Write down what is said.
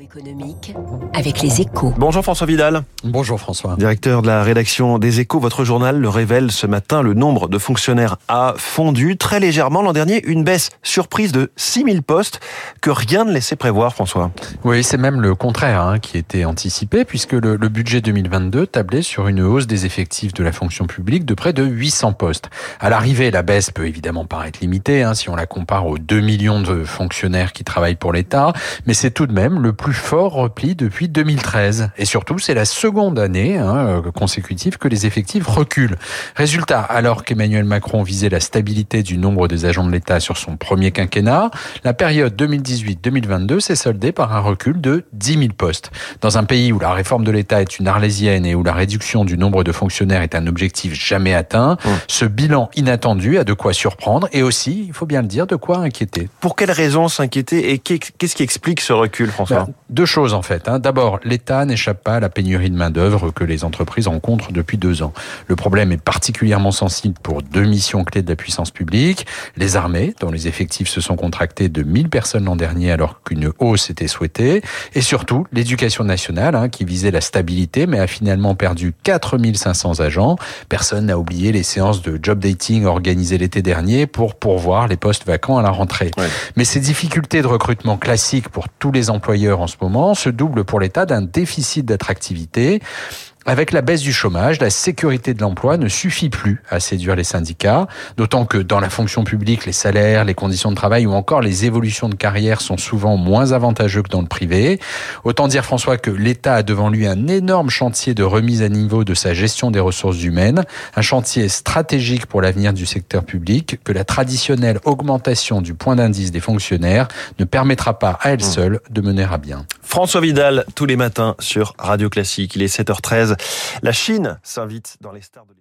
Économique avec les échos. Bonjour François Vidal. Bonjour François. Directeur de la rédaction des échos, votre journal le révèle ce matin, le nombre de fonctionnaires a fondu très légèrement l'an dernier, une baisse surprise de 6000 postes que rien ne laissait prévoir François. Oui, c'est même le contraire hein, qui était anticipé puisque le, le, budget 2022 tablait sur une hausse des effectifs de la fonction publique de près de 800 postes. À l'arrivée, la baisse peut évidemment paraître limitée hein, si on la compare aux 2 millions de fonctionnaires qui travaillent pour l'État, mais c'est tout de même le plus fort repli depuis 2013. Et surtout, c'est la seconde année hein, euh, consécutive que les effectifs reculent. Résultat, alors qu'Emmanuel Macron visait la stabilité du nombre des agents de l'État sur son premier quinquennat, la période 2018-2022 s'est soldée par un recul de 10 000 postes. Dans un pays où la réforme de l'État est une arlésienne et où la réduction du nombre de fonctionnaires est un objectif jamais atteint, mmh. ce bilan inattendu a de quoi surprendre et aussi, il faut bien le dire, de quoi inquiéter. Pour quelles raisons s'inquiéter et qu'est-ce qui explique ce recul, François? Deux choses en fait. Hein. D'abord, l'État n'échappe pas à la pénurie de main-d'œuvre que les entreprises rencontrent depuis deux ans. Le problème est particulièrement sensible pour deux missions clés de la puissance publique les armées, dont les effectifs se sont contractés de 1000 personnes l'an dernier alors qu'une hausse était souhaitée, et surtout l'éducation nationale, hein, qui visait la stabilité mais a finalement perdu 4500 agents. Personne n'a oublié les séances de job dating organisées l'été dernier pour pourvoir les postes vacants à la rentrée. Ouais. Mais ces difficultés de recrutement classiques pour tous les employeurs en ce moment se doublent pour l'État d'un déficit d'attractivité. Avec la baisse du chômage, la sécurité de l'emploi ne suffit plus à séduire les syndicats, d'autant que dans la fonction publique, les salaires, les conditions de travail ou encore les évolutions de carrière sont souvent moins avantageux que dans le privé. Autant dire, François, que l'État a devant lui un énorme chantier de remise à niveau de sa gestion des ressources humaines, un chantier stratégique pour l'avenir du secteur public, que la traditionnelle augmentation du point d'indice des fonctionnaires ne permettra pas à elle seule de mener à bien. François Vidal, tous les matins sur Radio Classique. Il est 7h13. La Chine s'invite dans les stars de